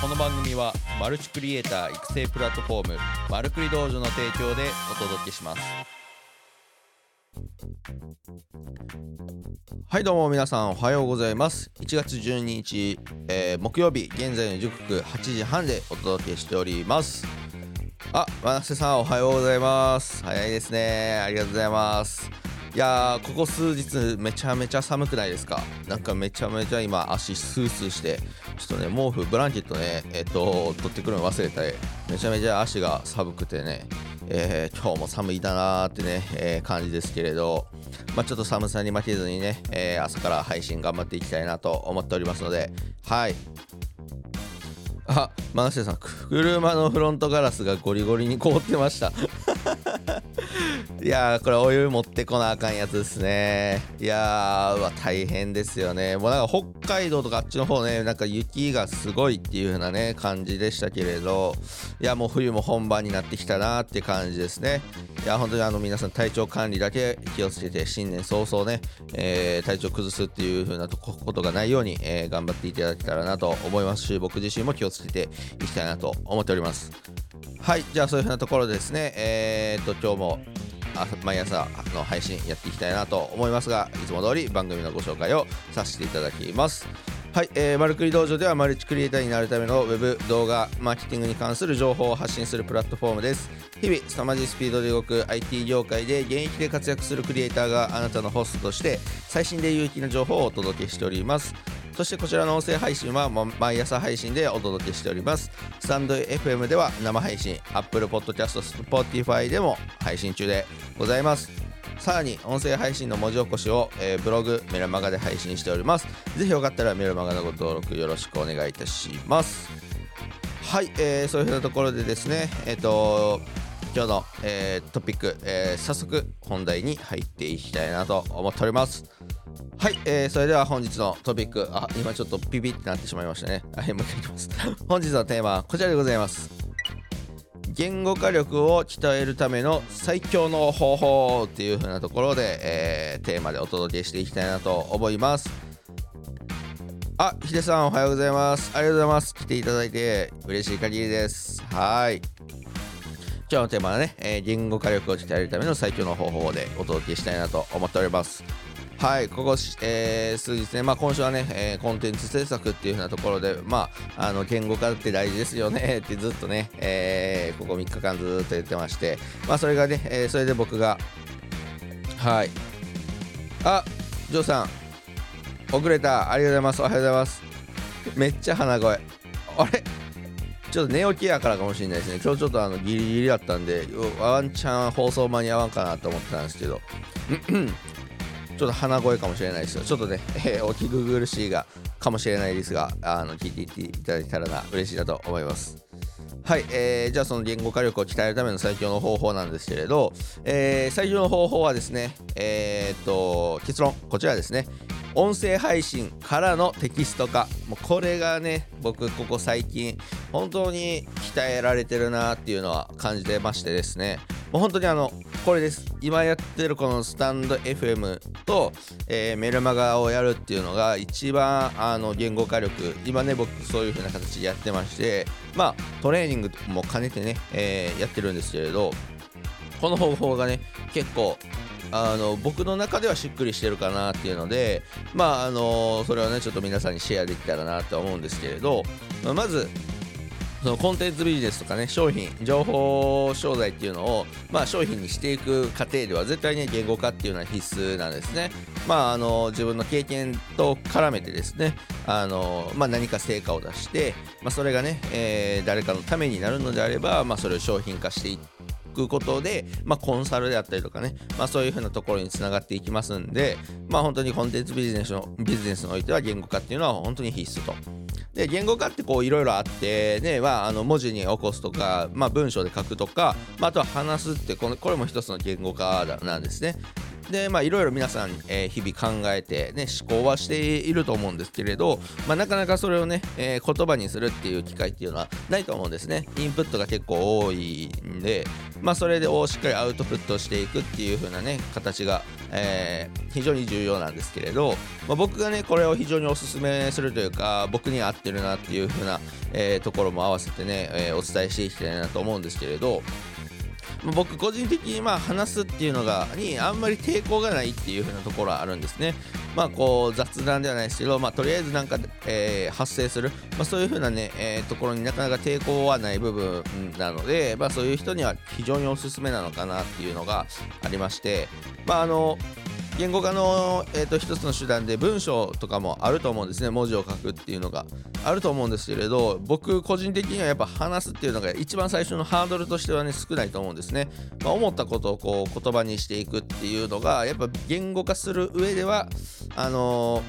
この番組はマルチクリエイター育成プラットフォームマルクリ道場の提供でお届けします。はいどうも皆さんおはようございます。1月12日、えー木曜日現在の時刻8時半でお届けしております。あ、真瀬さんおはようございます。早いですね。ありがとうございます。いやーここ数日めちゃめちゃ寒くないですか？なんかめちゃめちゃ今足スースーして。ちょっとね毛布ブランケットねえっと取ってくるの忘れたりめちゃめちゃ足が寒くてね。えー今日も寒いだなーってね、えー感じですけれど、まあ、ちょっと寒さに負けずにね、えー朝から配信頑張っていきたいなと思っておりますので。はい。あ、マナシさん、車のフロントガラスがゴリゴリに凍ってました。いやー、これお湯持ってこなあかんやつですね。いやー、うわ、大変ですよね。もうなんか北海道とかあっちの方ね、なんか雪がすごいっていう風なね、感じでしたけれど、いや、もう冬も本番になってきたなって感じですね。いや、本当にあの皆さん体調管理だけ気をつけて、新年早々ね、えー体調崩すっていう風なとこことがないように、えー頑張っていただけたらなと思いますし、僕自身も気をつけていきたいなと思っております。はい、じゃあそういう風なところですね、えー、っと、今日も毎朝の配信やっていきたいなと思いますが、いつも通り番組のご紹介をさせていただきます。はい、えー、マルクリ道場ではマルチクリエイターになるためのウェブ動画マーケティングに関する情報を発信するプラットフォームです日々凄まじいスピードで動く IT 業界で現役で活躍するクリエイターがあなたのホストとして最新で有益な情報をお届けしておりますそしてこちらの音声配信は毎朝配信でお届けしております。スタンド FM では生配信 Apple Podcast、Spotify でも配信中でございます。さらに音声配信の文字起こしを、えーブログメルマガで配信しております。ぜひよかったらメルマガのご登録よろしくお願いいたします。はい、えーそういうふうなところでですねえっ、と今日の、えートピック、えー早速本題に入っていきたいなと思っております。はい、えーそれでは本日のトピックあ今ちょっとピピってなってしまいましたね。はいもう一回いきます。本日のテーマはこちらでございます。言語化力を鍛えるための最強の方法っていう風なところで、えーテーマでお届けしていきたいなと思います。あ、ヒデさんおはようございます。ありがとうございます。来ていただいて嬉しい限りです。はい。今日のテーマはね、えー言語化力を鍛えるための最強の方法でお届けしたいなと思っております。はい、ここ、えー数日ね、まあ、今週はね、えーコンテンツ制作っていう風なところで、まあ、あの言語化って大事ですよね ってずっとね、えーここ3日間ずっと言ってまして、まあ、それがね、えーそれで僕が、はい、あジョーさん、遅れた、ありがとうございます、おはようございます。めっちゃ鼻声。あれ？ちょっと寝起きやからかもしれないですね。今日ちょっとあのギリギリだったんで、ワンチャン放送間に合わんかなと思ってたんですけど、ちょっと鼻声かもしれないですよ。ちょっとね、えーお聞き苦しいがかもしれないですが、あの聞いていっていただけたらな嬉しいなと思います。はい、えーじゃあその言語化力を鍛えるための最強の方法なんですけれど、えー最強の方法はですね、えーっと結論こちらですね音声配信からのテキスト化もうこれがね僕ここ最近本当に鍛えられてるなっていうのは感じてましてですねもう本当にあのこれです。今やってるこのスタンド FM と、えーメルマガをやるっていうのが一番あの言語化力今ね僕そういう風な形でやってましてまあトレーニングも兼ねてね、えーやってるんですけれどこの方法がね結構あの僕の中ではしっくりしてるかなっていうのでまああのそれをねちょっと皆さんにシェアできたらなと思うんですけれどまあまずそのコンテンツビジネスとかね商品情報商材っていうのを、まあ、商品にしていく過程では絶対に言語化っていうのは必須なんですね。まあ、あの自分の経験と絡めてですねあの、まあ、何か成果を出して、まあ、それがね、えー誰かのためになるのであれば、まあ、それを商品化していくことで、まあ、コンサルであったりとかね、まあ、そういうふうなところにつながっていきますんで、まあ、本当にコンテンツビジネスのビジネスにおいては言語化っていうのは本当に必須と。で言語化ってこういろいろあってね、まあ、あの文字に起こすとか、まあ、文章で書くとか、まあ、あとは話すってこのこれも一つの言語化なんですね。でまあいろいろ皆さん、えー、日々考えてね思考はしていると思うんですけれど、まあ、なかなかそれをね、えー、言葉にするっていう機会っていうのはないと思うんですね。インプットが結構多いんでまあそれでしっかりアウトプットしていくっていう風なね形が、えー、非常に重要なんですけれど、まあ、僕がねこれを非常におすすめするというか僕に合ってるなっていう風な、え、ところも合わせてね、え、お伝えしていきたいなと思うんですけれど僕個人的にまあ話すっていうのがにあんまり抵抗がないっていう風なところはあるんですね。まあこう雑談ではないですけど、まあ、とりあえずなんか、えー、発生する、まあ、そういう風なね、えー、ところになかなか抵抗はない部分なので、まあ、そういう人には非常におすすめなのかなっていうのがありまして、まああの言語化の、えーと、一つの手段で文章とかもあると思うんですね。文字を書くっていうのがあると思うんですけれど僕個人的にはやっぱ話すっていうのが一番最初のハードルとしてはね少ないと思うんですね、まあ、思ったことをこう言葉にしていくっていうのがやっぱ言語化する上ではあの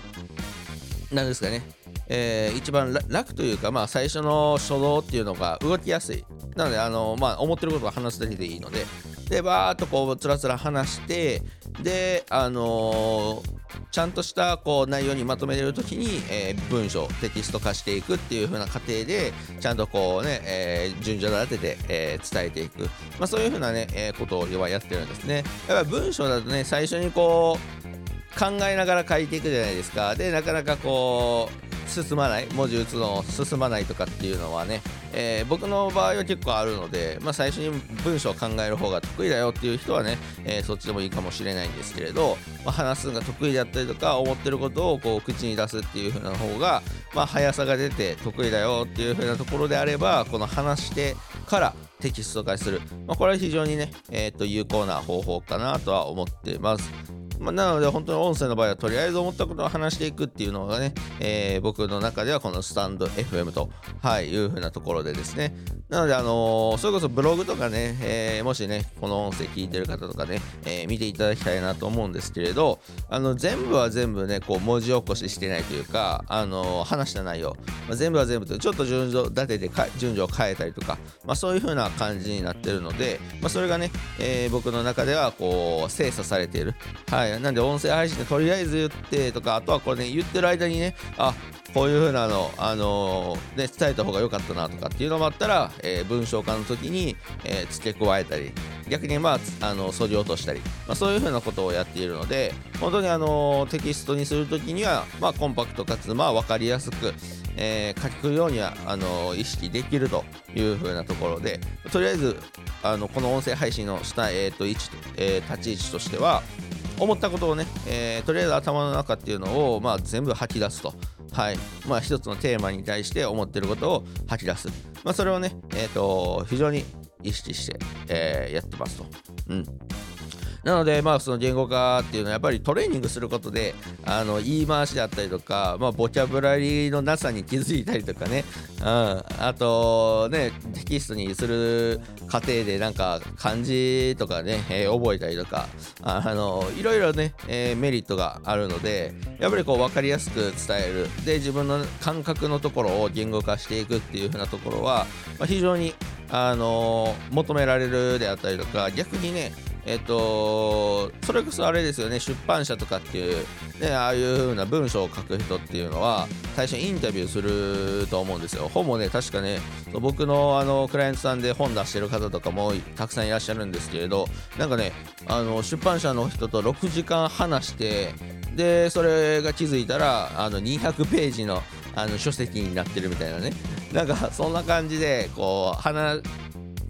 ー、ですかね。えー、一番楽というか、まあ、最初の初動っていうのが動きやすい。なので、あのまあ、思ってることを話すだけでいいので、で、バーっとこう、つらつら話して、で、あのー、ちゃんとしたこう内容にまとめれるときに、えー、文章、テキスト化していくっていう風な過程で、ちゃんとこうね、えー、順序立てて、えー、伝えていく。まあそういう風なね、えことを要はやってるんですね。やっぱ文章だとね、最初にこう、考えながら書いていくじゃないですか。で、なかなかこう、進まない文字打つの進まないとかっていうのはね、えー、僕の場合は結構あるので、まあ、最初に文章を考える方が得意だよっていう人はね、えー、そっちでもいいかもしれないんですけれど、まあ、話すのが得意だったりとか思ってることをこう口に出すっていう風な方が、まあ、速さが出て得意だよっていう風なところであればこの話してからテキスト化する、まあ、これは非常にね、えー、と有効な方法かなとは思ってます。まあ、なので本当に音声の場合はとりあえず思ったことを話していくっていうのがね、えー、僕の中ではこのスタンド FM と、はい、いうふうなところでですね、なので、あのー、それこそブログとかね、えー、もしね、この音声聞いてる方とかね、え、見ていただきたいなと思うんですけれど、あの、全部は全部ね、こう、文字起こししてないというか、あの話した内容、まあ、全部は全部とちょっと順序立てて順序を変えたりとか、まあ、そういう風な感じになってるので、まあ、それがね、え僕の中では、こう、精査されている。はい。なんで、音声配信でとりあえず言ってとか、あとはこれね、言ってる間にね、あ、こういう風なの、あのー、ね、伝えた方が良かったなとかっていうのもあったら、えー、文章化の時に、えー、付け加えたり、逆にまあ、あの、そぎ落としたり、まあ、そういう風なことをやっているので、本当にあのテキストにする時には、まあ、コンパクトかつ、まあ、分かりやすく、え書くようには、あの意識できるという風なところで、とりあえず、あの、この音声配信の下、えっ、と、位置、え立ち位置としては、思ったことをね、えー、とりあえず頭の中っていうのを、まあ、全部吐き出すと。はい。まあ、一つのテーマに対して思ってることを吐き出す。まあ、それをね、えっ、ー、と、非常に意識して、えー、やってますと。うん。なので、まあ、その言語化っていうのはやっぱりトレーニングすることであの言い回しであったりとか、まあ、ボキャブラリーのなさに気づいたりとかね、うん、あとねテキストにする過程でなんか漢字とかね、えー、覚えたりとかあのいろいろね、えー、メリットがあるのでやっぱりこう分かりやすく伝える。で自分の感覚のところを言語化していくっていう風なところは、まあ、非常にあの求められるであったりとか逆にねえっと、それこそあれですよね、出版社とかっていう、ね、ああいう風な文章を書く人っていうのは、最初インタビューすると思うんですよ。本もね、確かね、僕のあのクライアントさんで本出してる方とかもたくさんいらっしゃるんですけれど、なんかね、あの出版社の人と6時間話して、で、それが気づいたら、あの200ページのあの書籍になってるみたいなね、なんかそんな感じで、こう、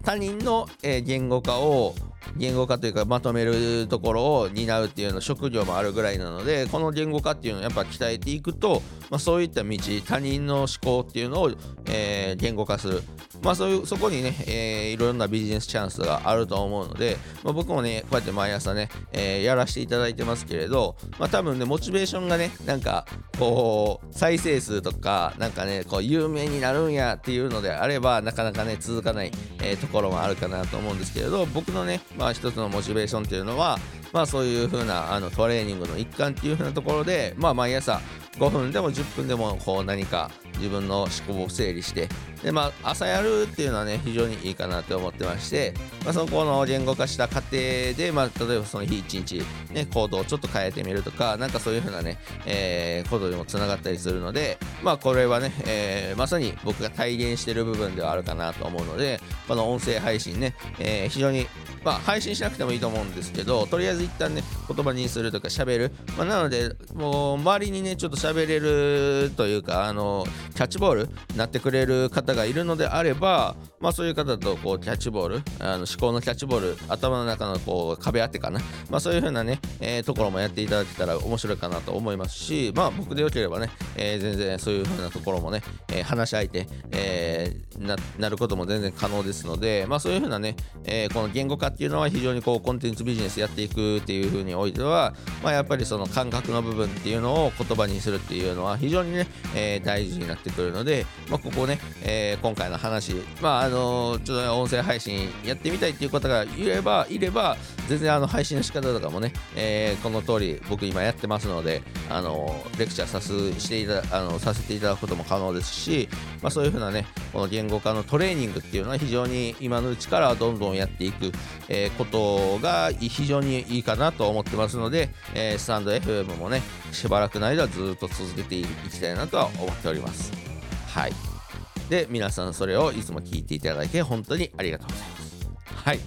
他人の、言語化を言語化というかまとめるところを担うっていうの職業もあるぐらいなのでこの言語化っていうのをやっぱ鍛えていくと、まあ、そういった道他人の思考っていうのを、えー、言語化する。まあそういうそこにね、えー、いろんなビジネスチャンスがあると思うので、まあ、僕もねこうやって毎朝ね、えー、やらせていただいてますけれど、まあ、多分ねモチベーションがねなんかこう再生数とかなんかねこう有名になるんやっていうのであればなかなかね続かない、えー、ところもあるかなと思うんですけれど僕のね、まあ一つのモチベーションっていうのはまあそういう風なあのトレーニングの一環っていう風なところで、まあ毎朝5分でも10分でもこう何か自分の思考を整理してでまあ朝やるっていうのはね非常にいいかなと思ってまして、まあ、そこの言語化した過程で、まあ、例えばその日一日、ね、行動をちょっと変えてみるとかなんかそういうふうなね、えー、ことにもつながったりするのでまあこれはね、えー、まさに僕が体現してる部分ではあるかなと思うのでこの音声配信ね、えー、非常にまあ、配信しなくてもいいと思うんですけど、とりあえず一旦ね、言葉にするとか喋る。まあ、なので、もう、周りにね、ちょっと喋れるというか、あの、キャッチボールなってくれる方がいるのであれば、まあ、そういう方とこうキャッチボールあの思考のキャッチボール頭の中のこう壁当てかな、まあ、そういう風なね、えー、ところもやっていただけたら面白いかなと思いますし、まあ、僕でよければね、えー、全然そういう風なところもね、えー、話し相手、えー、なることも全然可能ですので、まあ、そういう風なね、えー、この言語化っていうのは非常にこうコンテンツビジネスやっていくっていう風においては、まあ、やっぱりその感覚の部分っていうのを言葉にするっていうのは非常にね、えー、大事になっててくるので、まあ、ここね、えー、今回の話、まあ、あのちょっと音声配信やってみたいっていう方がいればいれば全然あの配信の仕方とかもね、えー、この通り僕今やってますのであのレクチャーさすしていたあのさせていただくことも可能ですし、まあ、そういうふうなねこの言語化のトレーニングっていうのは非常に今のうちからどんどんやっていく、えー、ことが非常にいいかなと思ってますので、えー、スタンド FM もねしばらくの間ずっと続けていきたいなとは思っております。はいで、皆さんそれをいつも聞いていただいて本当にありがとうございます。はい。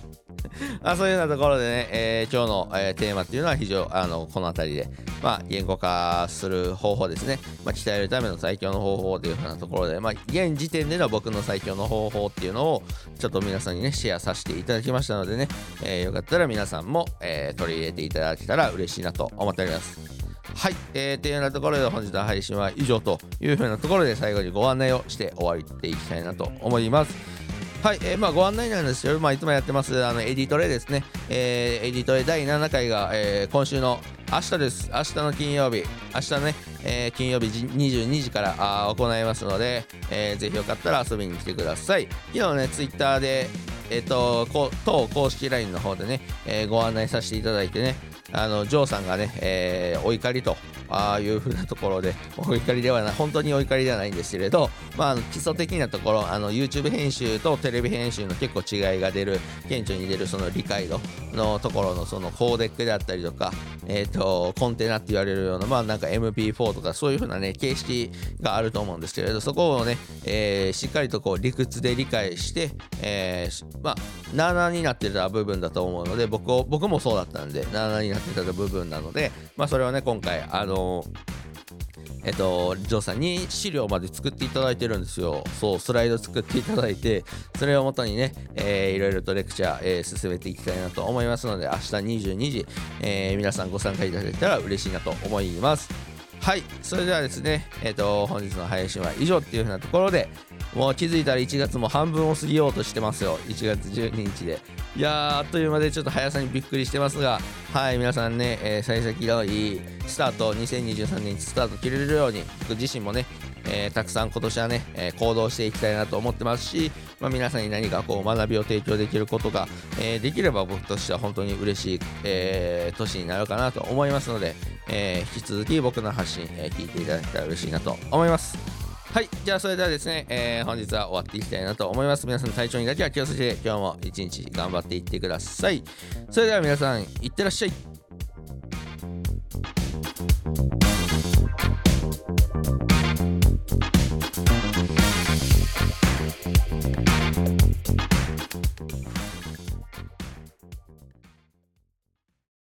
あそういうようなところでね、えー、今日の、えー、テーマっていうのは非常、あの、この辺りで、まあ、言語化する方法ですね。まあ、鍛えるための最強の方法というふうなところで、まあ、現時点での僕の最強の方法っていうのを、ちょっと皆さんにね、シェアさせていただきましたのでね、えー、よかったら皆さんも、え取り入れていただけたら嬉しいなと思っております。はい、えー、というようなところで本日の配信は以上というふうなところで最後にご案内をして終わっていきたいなと思います。はい、えー、まあご案内なんですけど、まあ、いつもやってますあのエディトレですね、えー、エディトレ第7回が、えー、今週の明日です。明日の金曜日、明日ね、えー、金曜日22時からあ行いますので、えー、ぜひよかったら遊びに来てください。昨日ね、ツイッターで、えっ、ー、と、当公式 LINE の方でね、えー、ご案内させていただいてね、あのジョーさんがね、えー、お怒りとあいうふうなところで、お怒りではない、本当にお怒りではないんですけれど、まあ、基礎的なところ、あの YouTube 編集とテレビ編集の結構違いが出る、顕著に出るその理解度のところのそのコーデックであったりとか、えっ、ー、と、コンテナって言われるような、まあなんか MP4 とかそういう風なね、形式があると思うんですけれど、そこをね、えー、しっかりとこう理屈で理解して、えー、まあ、7になってた部分だと思うので、僕を僕もそうだったんで、7になってた部分なので、まあそれをね、今回、あのえっと、ジョーさんに資料まで作っていただいてるんですよ。そう、スライド作っていただいて、それをもとにね、えー、いろいろとレクチャー、えー、進めていきたいなと思いますので、明日22時、えー、皆さんご参加いただけたら嬉しいなと思います。はい、それではですね、えっ、ー、と、本日の配信は以上っていうふうなところで、もう気づいたら1月も半分を過ぎようとしてますよ。1月12日で。いやー、あっという間でちょっと速さにびっくりしてますが、はい、皆さんね、えー、幸先のいいスタート、2023年スタート切れるように、僕自身もね、えー、たくさん今年はね、えー、行動していきたいなと思ってますし、まあ、皆さんに何かこう学びを提供できることが、えー、できれば僕としては本当に嬉しい、え、年になるかなと思いますので、えー、引き続き僕の発信、えー、聞いていただけたら嬉しいなと思います。はい。じゃあ、それではですね、えー、本日は終わっていきたいなと思います。皆さん体調にだけは気をつけて、今日も一日頑張っていってください。それでは皆さん、いってらっしゃい。